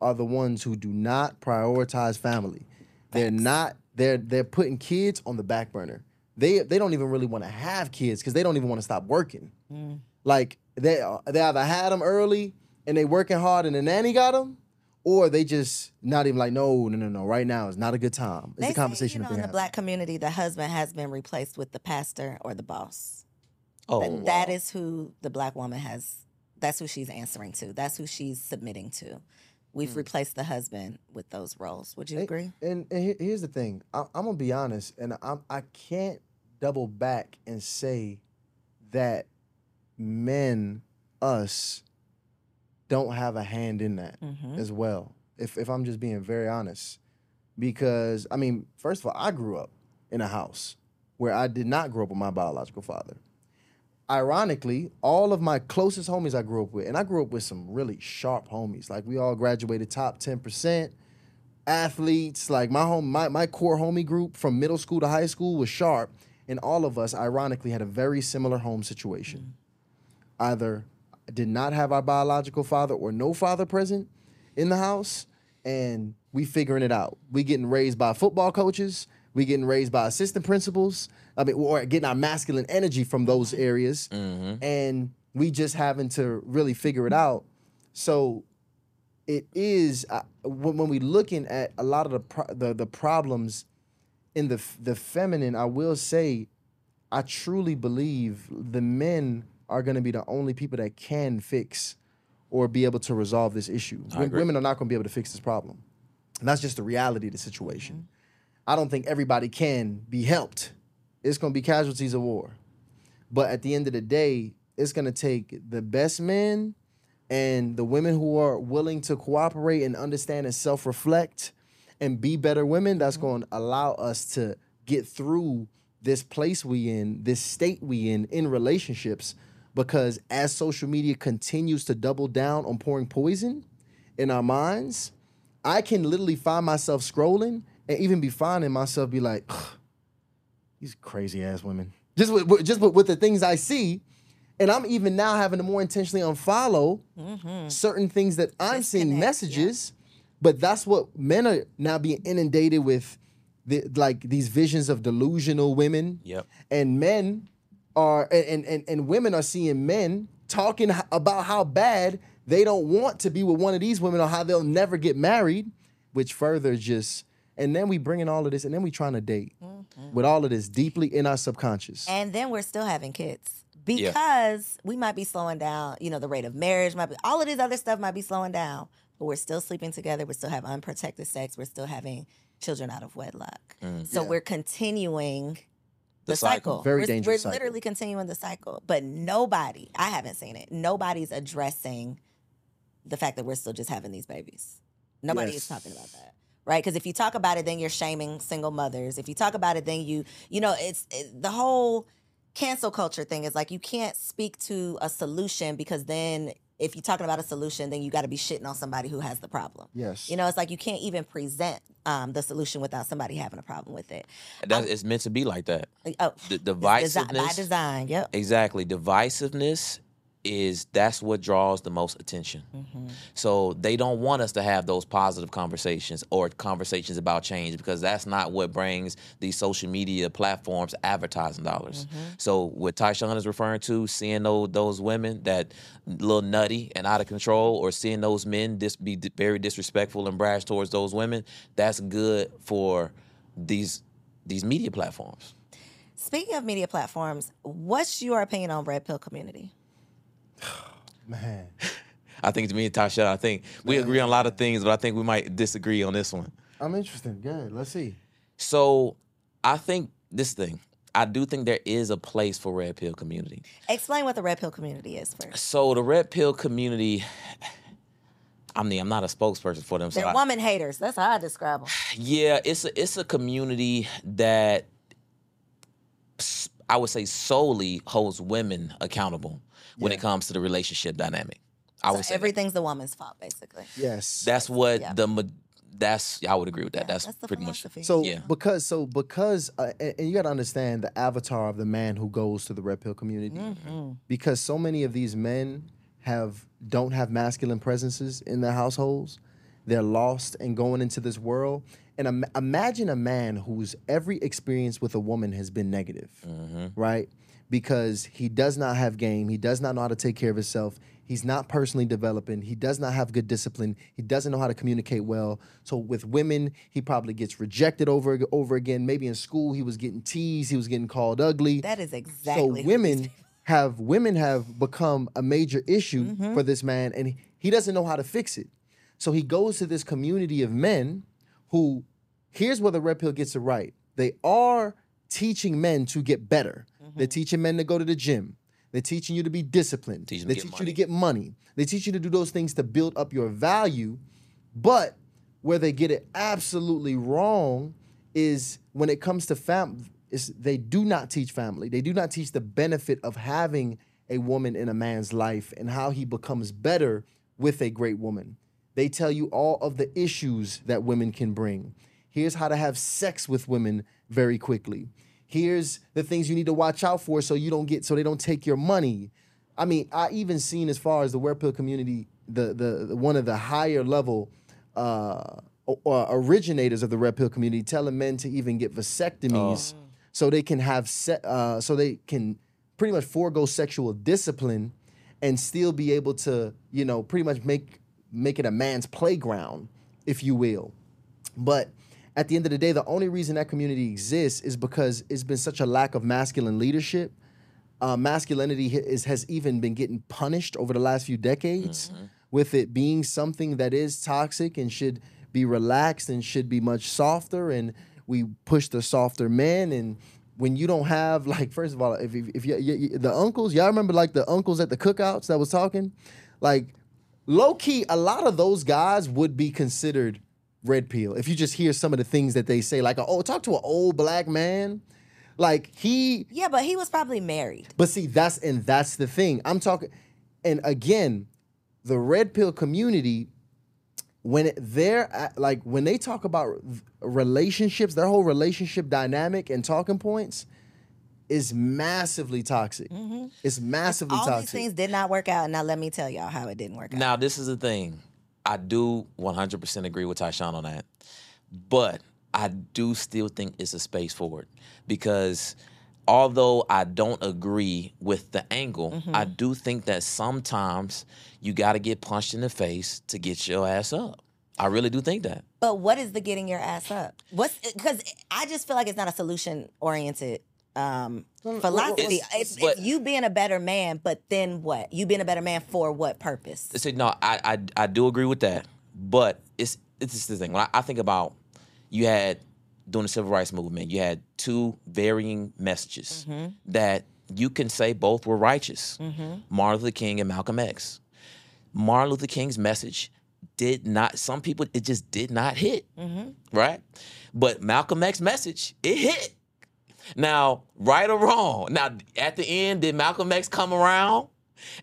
are the ones who do not prioritize family. They're not they're they're putting kids on the back burner. They they don't even really want to have kids because they don't even want to stop working. Mm. Like they they either had them early and they working hard and the nanny got them, or they just not even like no no no no right now is not a good time. It's they the conversation say, you know, in the have. black community, the husband has been replaced with the pastor or the boss. Oh, That- that wow. is who the black woman has. That's who she's answering to. That's who she's submitting to. We've Hmm. replaced the husband with those roles. Would you And- agree? And, and here's the thing. I, I'm gonna be honest, and I'm, I can't double back and say that men, us, don't have a hand in that Mm-hmm. as well. If if I'm just being very honest, because I mean, first of all, I grew up in a house where I did not grow up with my biological father. Ironically, all of my closest homies I grew up with, and I grew up with some really sharp homies. Like we all graduated top ten percent athletes. Like my home, my, my core homie group from middle school to high school was sharp, and all of us, ironically, had a very similar home situation. Either did not have our biological father or no father present in the house, and we figuring it out. We getting raised by football coaches. We getting raised by assistant principals. I mean, or getting our masculine energy from those areas, and we just having to really figure it out. So it is uh, when, when we looking at a lot of the, pro- the the problems in the f- the feminine i will say i truly believe the men are going to be the only people that can fix or be able to resolve this issue. Women are not going to be able to fix this problem. And that's just the reality of the situation. Mm-hmm. I don't think everybody can be helped. It's going to be casualties of war. But at the end of the day it's going to take the best men and the women who are willing to cooperate and understand and self-reflect and be better women that's mm-hmm. going to allow us to get through this place we in this state we in in relationships because as social media continues to double down on pouring poison in our minds i can literally find myself scrolling and even be finding myself be like these crazy ass women just with, with- just with, with the things i see and i'm even now having to more intentionally unfollow mm-hmm. certain things that i'm seeing Disconnect, yeah. messages but that's what men are now being inundated with the, like these visions of delusional women Yep. and men are and, and and women are seeing men talking about how bad they don't want to be with one of these women or how they'll never get married, which further just and then we bring in all of this and then we trying to date mm-hmm. with all of this deeply in our subconscious. And then we're still having kids Yeah. because we might be slowing down. You know, the rate of marriage might be all of these other stuff might be slowing down, but we're still sleeping together. We still have unprotected sex. We're still having children out of wedlock. Mm. So we're continuing the, The cycle. cycle. Very we're, dangerous We're cycle. literally continuing the cycle, but nobody. I haven't seen it. Nobody's addressing the fact that we're still just having these babies. Nobody Yes. is talking about that. Right? Because if you talk about it, then you're shaming single mothers. If you talk about it, then you, you know, it's it, the whole cancel culture thing is like you can't speak to a solution because then if you're talking about a solution, then you got to be shitting on somebody who has the problem. yes. You know, it's like you can't even present um, the solution without somebody having a problem with it. That, it's meant to be like that. Oh, The it's desi- by design. Yep. Exactly. Divisiveness is that's what draws the most attention. Mm-hmm. So they don't want us to have those positive conversations or conversations about change because that's not what brings these social media platforms advertising dollars. Mm-hmm. So what Tysean is referring to, seeing those, those women that little nutty and out of control, or seeing those men dis- be di- very disrespectful and brash towards those women, that's good for these these media platforms. Speaking of media platforms, what's your opinion on red pill community? Man. I think to me and Tasha, I think we agree on a lot of things, but I think we might disagree on this one. I'm interested. Good. Let's see. So I think this thing, I do think there is a place for red pill community. Explain what the red pill community is first. So the red pill community, I mean, I'm not a spokesperson for them. So They're I- woman haters. That's how I describe them. yeah, it's a it's a community that I would say solely holds women accountable when it comes to the relationship dynamic. I So would say that. everything's the woman's fault, basically. Yes. that's what yeah. the ma- that's I would agree with that. Yeah, that's, that's the pretty much philosophy. So Yeah. because so because uh, and, and you got to understand the avatar of the man who goes to the red pill community Mm-hmm. because so many of these men have don't have masculine presences in their households. They're lost and going into this world. And im- imagine a man whose every experience with a woman has been negative, right? Because he does not have game. He does not know how to take care of himself. He's not personally developing. He does not have good discipline. He doesn't know how to communicate well. So with women, he probably gets rejected over over again. Maybe in school he was getting teased. He was getting called ugly. That is exactly. So women have women have become a major issue Mm-hmm. for this man, and he doesn't know how to fix it. So he goes to this community of men who, here's where the red pill gets it right. They are teaching men to get better. Mm-hmm. They're teaching men to go to the gym. They're teaching you to be disciplined. Teach they teach you to get money. They teach you to do those things to build up your value. But where they get it absolutely wrong is when it comes to fam is they do not teach family. They do not teach the benefit of having a woman in a man's life and how he becomes better with a great woman. They tell you all of the issues that women can bring. Here's how to have sex with women very quickly. Here's the things you need to watch out for so you don't get so they don't take your money. I mean, I even seen as far as the red pill community, the the, the one of the higher level uh, uh, originators of the red pill community telling men to even get vasectomies so they can have se- uh, so they can pretty much forego sexual discipline and still be able to you know pretty much make make it a man's playground, if you will. But at the end of the day, the only reason that community exists is because it's been such a lack of masculine leadership. Uh, masculinity ha- is, has even been getting punished over the last few decades, with it being something that is toxic and should be relaxed and should be much softer. And we push the softer men. And when you don't have, like, first of all, if, if, if you, you, you- the uncles, y'all remember like the uncles at the cookouts that was talking? Like, low key, a lot of those guys would be considered red pill. If you just hear some of the things that they say, like, oh, talk to an old black man. Like he, Yeah, but he was probably married. but see, that's and that's the thing. I'm talking, and again, the red pill community, when they're at- like when they talk about relationships, their whole relationship dynamic and talking points is massively toxic. Mm-hmm. It's massively All toxic. these things did not work out. Now let me tell y'all how it didn't work out. Now, this is the thing. I do 100% agree with Tysean on that. But I do still think it's a space for it because although I don't agree with the angle, Mm-hmm. I do think that sometimes you got to get punched in the face to get your ass up. I really do think that. But what is the getting your ass up? What's because I just feel like it's not a solution oriented um, philosophy. It's- It's, but- it's you being a better man, but then what? You being a better man for what purpose? So no, I, I I do agree with that, but it's it's just the thing. When I, I think about you had during the civil rights movement, you had two varying messages mm-hmm. that you can say both were righteous. Mm-hmm. Martin Luther King and Malcolm X. Martin Luther King's message did not. Some people it just did not hit, mm-hmm. right? But Malcolm X's message it hit. Now, right or wrong. Now, at the end, did Malcolm X come around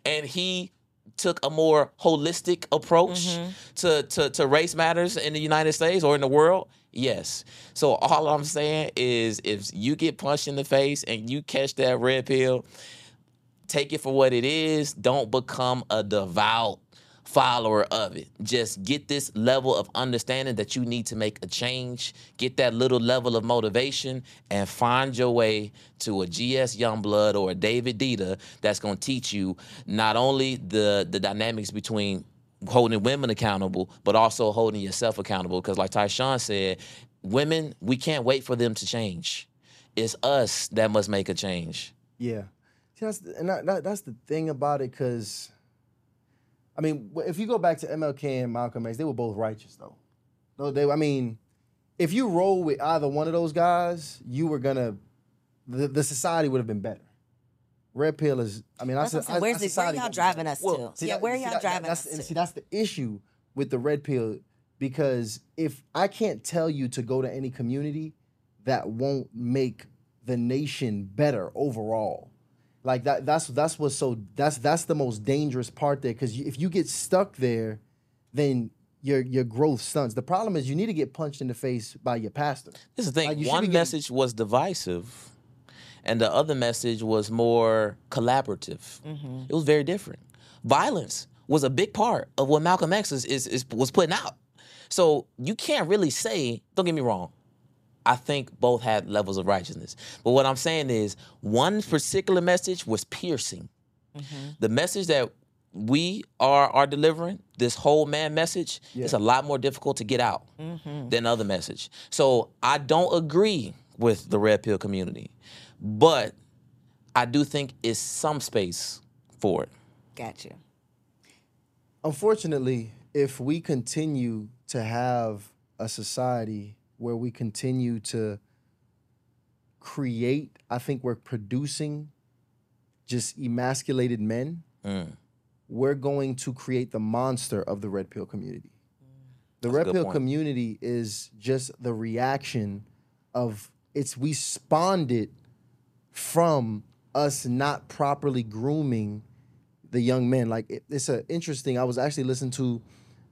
and he took a more holistic approach mm-hmm. to, to, to race matters in the United States or in the world? Yes. So all I'm saying is if you get punched in the face and you catch that red pill, take it for what it is. Don't become a devout follower of it. Just get this level of understanding that you need to make a change. Get that little level of motivation and find your way to a GS Youngblood or a David Deida that's going to teach you not only the the dynamics between holding women accountable, but also holding yourself accountable. Because like Tysean said, women, we can't wait for them to change. It's us that must make a change. Yeah. See, that's and that, that, that's the thing about it, because, I mean, if you go back to MLK and Malcolm X, they were both righteous, though. No, they. I mean, if you roll with either one of those guys, you were gonna, the, the society would have been better. Red pill is. I mean, That's I, what I'm saying. I, Where's I the, where y'all driving us Well, to? See, yeah, that- where y'all that- driving us and to? See, that's the issue with the red pill because if I can't tell you to go to any community, that won't make the nation better overall. Like that. That's that's what's so. That's that's the most dangerous part there because if you get stuck there, then your your growth stunts. The problem is you need to get punched in the face by your pastor. This is the thing. Like, One be getting- message was divisive, and the other message was more collaborative. Mm-hmm. It was very different. Violence was a big part of what Malcolm X is, is, is was putting out. So you can't really say. Don't get me wrong. I think both had levels of righteousness. But what I'm saying is, one particular message was piercing. Mm-hmm. The message that we are are delivering, this whole man message, is a lot more difficult to get out mm-hmm. than other message. So I don't agree with the red pill community, but I do think it's some space for it. Got you. unfortunately, if we continue to have a society where we continue to create, I think we're producing just emasculated men, mm. we're going to create the monster of the red pill community. Mm. The That's red pill point. community is just the reaction of it's we spawned it from us not properly grooming the young men. Like it, it's a interesting. I was actually listening to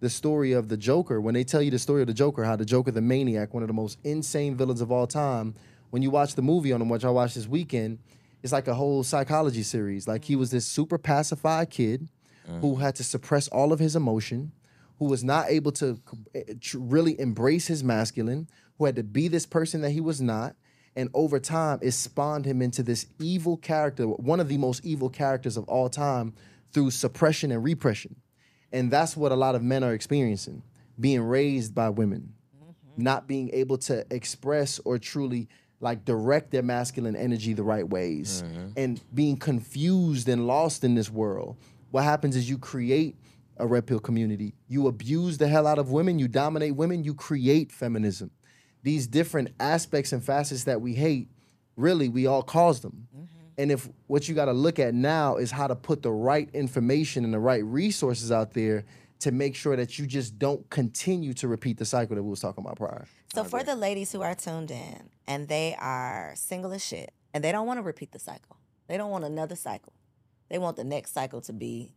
the story of the Joker when they tell you the story of the Joker, how the Joker, the maniac, one of the most insane villains of all time. When you watch the movie on him, which I watched this weekend, it's like a whole psychology series. Like he was this super pacified kid who had to suppress all of his emotion, who was not able to eh, really embrace his masculine, who had to be this person that he was not. And over time, it spawned him into this evil character, one of the most evil characters of all time, through suppression and repression. And that's what a lot of men are experiencing being raised by women, mm-hmm. not being able to express or truly like direct their masculine energy the right ways, mm-hmm. and being confused and lost in this world. What happens is you create a red pill community. You abuse the hell out of women, you dominate women, you create feminism. These different aspects and facets that we hate, really, we all cause them. Mm-hmm. And if what you got to look at now is how to put the right information and the right resources out there to make sure that you just don't continue to repeat the cycle that we was talking about prior. So for the ladies who are tuned in and they are single as shit and they don't want to repeat the cycle. They don't want another cycle. They want the next cycle to be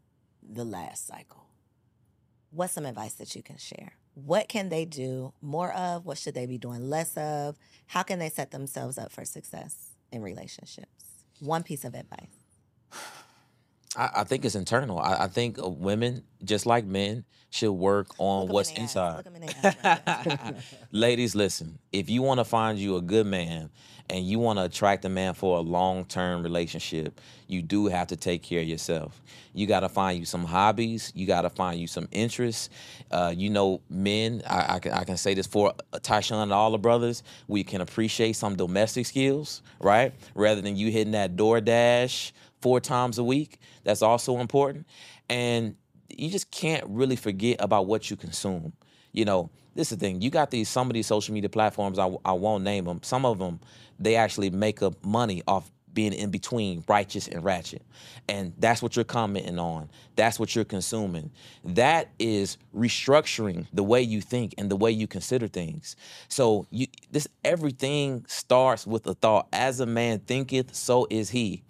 the last cycle. What's some advice that you can share? What can they do more of? What should they be doing less of? How can they set themselves up for success in relationships? One piece of advice. I, I think it's internal. I, I think uh, women, just like men, should work on what's in inside. In right. Ladies, listen. If you want to find you a good man and you want to attract a man for a long-term relationship, you do have to take care of yourself. You got to find you some hobbies. You got to find you some interests. Uh, you know, men. I, I can I can say this for uh, Tysean and all the brothers. We can appreciate some domestic skills, right? Rather than you hitting that DoorDash four times a week. That's also important. And you just can't really forget about what you consume. You know, this is the thing. You got these some of these social media platforms. I, I won't name them. Some of them they actually make up money off being in between righteous and ratchet, and that's what you're commenting on. That's what you're consuming. That is restructuring the way you think and the way you consider things. So you this everything starts with a thought. As a man thinketh, so is he.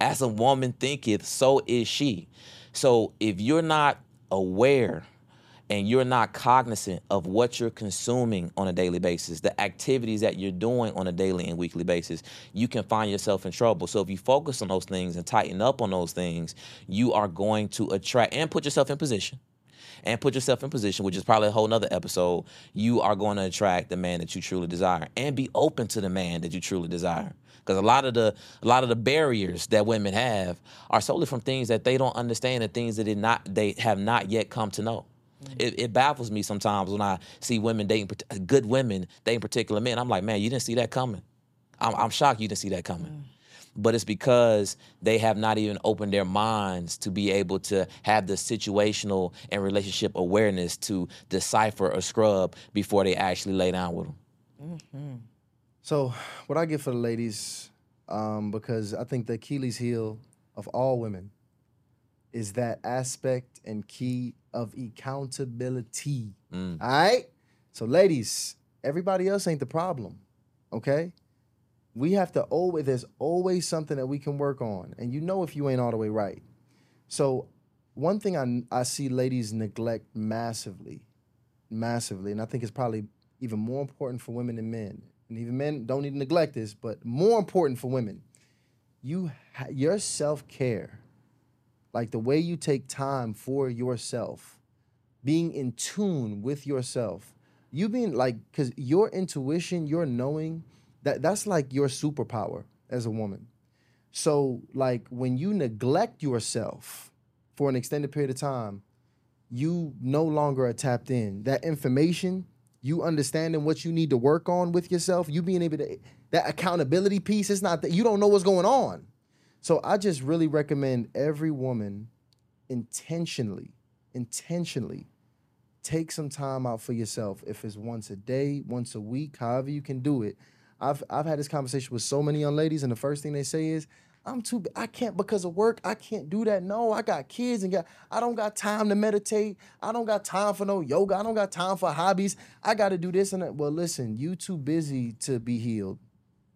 As a woman thinketh, so is she. So if you're not aware and you're not cognizant of what you're consuming on a daily basis, the activities that you're doing on a daily and weekly basis, you can find yourself in trouble. So if you focus on those things and tighten up on those things, you are going to attract and put yourself in position. And put yourself in position, which is probably a whole nother episode. You are going to attract the man that you truly desire, and be open to the man that you truly desire. Because a lot of the a lot of the barriers that women have are solely from things that they don't understand and things that they not they have not yet come to know. Mm. It, it baffles me sometimes when I see women dating good women dating particular men. I'm like, man, you didn't see that coming. I'm, I'm shocked you didn't see that coming. Mm. But it's because they have not even opened their minds to be able to have the situational and relationship awareness to decipher or scrub before they actually lay down with them. Mm-hmm. So, what I get for the ladies, um, because I think the Achilles heel of all women is that aspect and key of accountability. All right? So, ladies, everybody else ain't the problem, okay? We have to always, there's always something that we can work on. And you know if you ain't all the way right. So, one thing I, I see ladies neglect massively, massively, and I think it's probably even more important for women than men. And even men don't need to neglect this, but more important for women. You ha- your self-care, like the way you take time for yourself, being in tune with yourself. You being like cuz your intuition, your knowing, that that's like your superpower as a woman. So like when you neglect yourself for an extended period of time, you no longer are tapped in. That information, you understanding what you need to work on with yourself, you being able to that accountability piece, it's not that you don't know what's going on. So I just really recommend every woman intentionally, intentionally take some time out for yourself. If it's once a day, once a week, however you can do it. I've I've had this conversation with so many young ladies, and the first thing they say is, "I'm too. I can't because of work. I can't do that. No, I got kids and got. I don't got time to meditate. I don't got time for no yoga. I don't got time for hobbies. I got to do this and that. Well, listen, you too busy to be healed.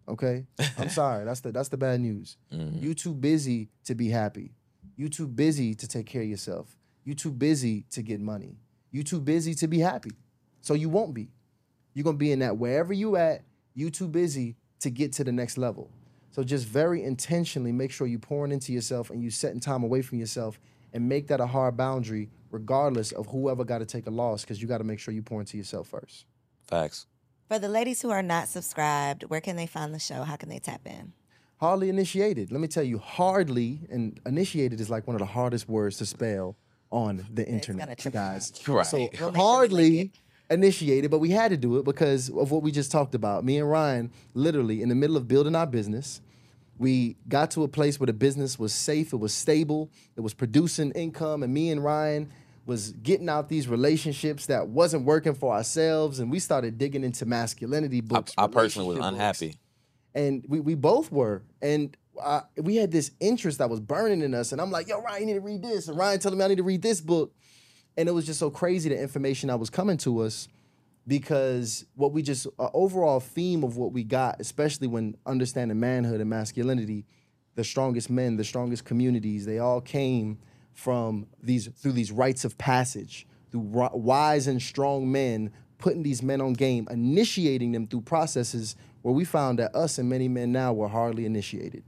Okay, I'm sorry. That's the that's the bad news. Mm-hmm. You too busy to be happy. You too busy to take care of yourself. You too busy to get money. You too busy to be happy. So you won't be. You're gonna be in that wherever you at, you too busy to get to the next level. So just very intentionally make sure you're pouring into yourself and you setting time away from yourself and make that a hard boundary, regardless of whoever got to take a loss, because you got to make sure you pour into yourself first. Facts. For the ladies who are not subscribed, where can they find the show? How can they tap in? Hardly initiated. Let me tell you, hardly and initiated is like one of the hardest words to spell on the gonna internet, trip you guys. Right. So We'll make sure hardly initiated, but we had to do it because of what we just talked about. Me and Ryan, literally in the middle of building our business, we got to a place where the business was safe, it was stable, it was producing income, and me and Ryan was getting out these relationships that wasn't working for ourselves, and we started digging into masculinity books. I personally was relationship books unhappy. and we, we both were and uh, we had this interest that was burning in us and i'm like yo ryan you need to read this and ryan telling me i need to read this book and it was just so crazy the information that was coming to us because what we just uh, overall theme of what we got especially when understanding manhood and masculinity the strongest men the strongest communities they all came from these through these rites of passage through wise and strong men putting these men on game initiating them through processes where we found that us and many men now were hardly initiated.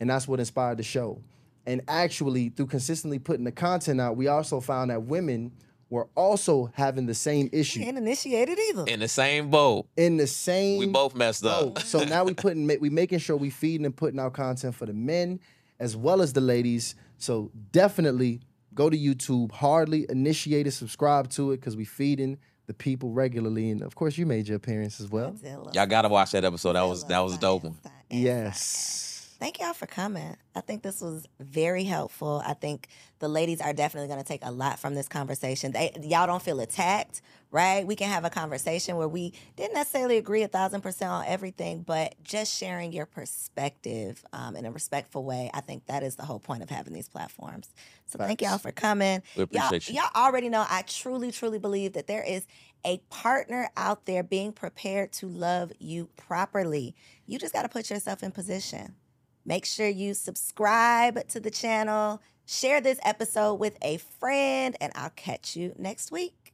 And that's what inspired the show. And actually, through consistently putting the content out, we also found that women were also having the same You issue ain't initiated either. In the same boat. in the same. We both messed Oh, up. so now we putting ma- we making sure we feeding and putting out content for the men as well as the ladies. So definitely go to YouTube, hardly initiate it, subscribe to it because we feeding the people regularly. And of course, you made your appearance as well. Godzilla. Y'all gotta watch that episode. That was that was a dope one. Inside, Yes. Thank y'all for coming. I think this was very helpful. I think the ladies are definitely going to take a lot from this conversation. They, y'all don't feel attacked, right? We can have a conversation where we didn't necessarily agree a thousand percent on everything, but just sharing your perspective um, in a respectful way. I think that is the whole point of having these platforms. So thank y'all for coming. We appreciate y'all, you. Y'all already know I truly, truly believe that there is a partner out there being prepared to love you properly. You just got to put yourself in position. Make sure you subscribe to the channel, share this episode with a friend, and I'll catch you next week.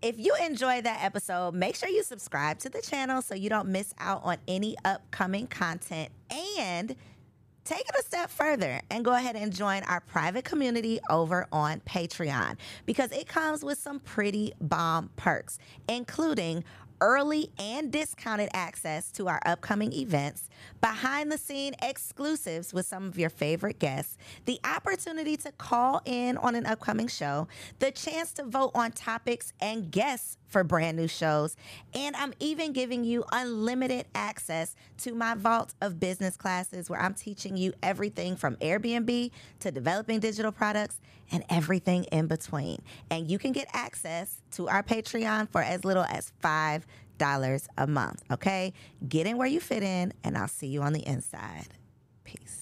If you enjoyed that episode, make sure you subscribe to the channel so you don't miss out on any upcoming content. And take it a step further and go ahead and join our private community over on Patreon because it comes with some pretty bomb perks, including early and discounted access to our upcoming events, behind the scene exclusives with some of your favorite guests, the opportunity to call in on an upcoming show, the chance to vote on topics and guests for brand new shows, and I'm even giving you unlimited access to my vault of business classes where I'm teaching you everything from Airbnb to developing digital products and everything in between. And you can get access to our Patreon for as little as $5 a month, okay? Get in where you fit in, and I'll see you on the inside. Peace.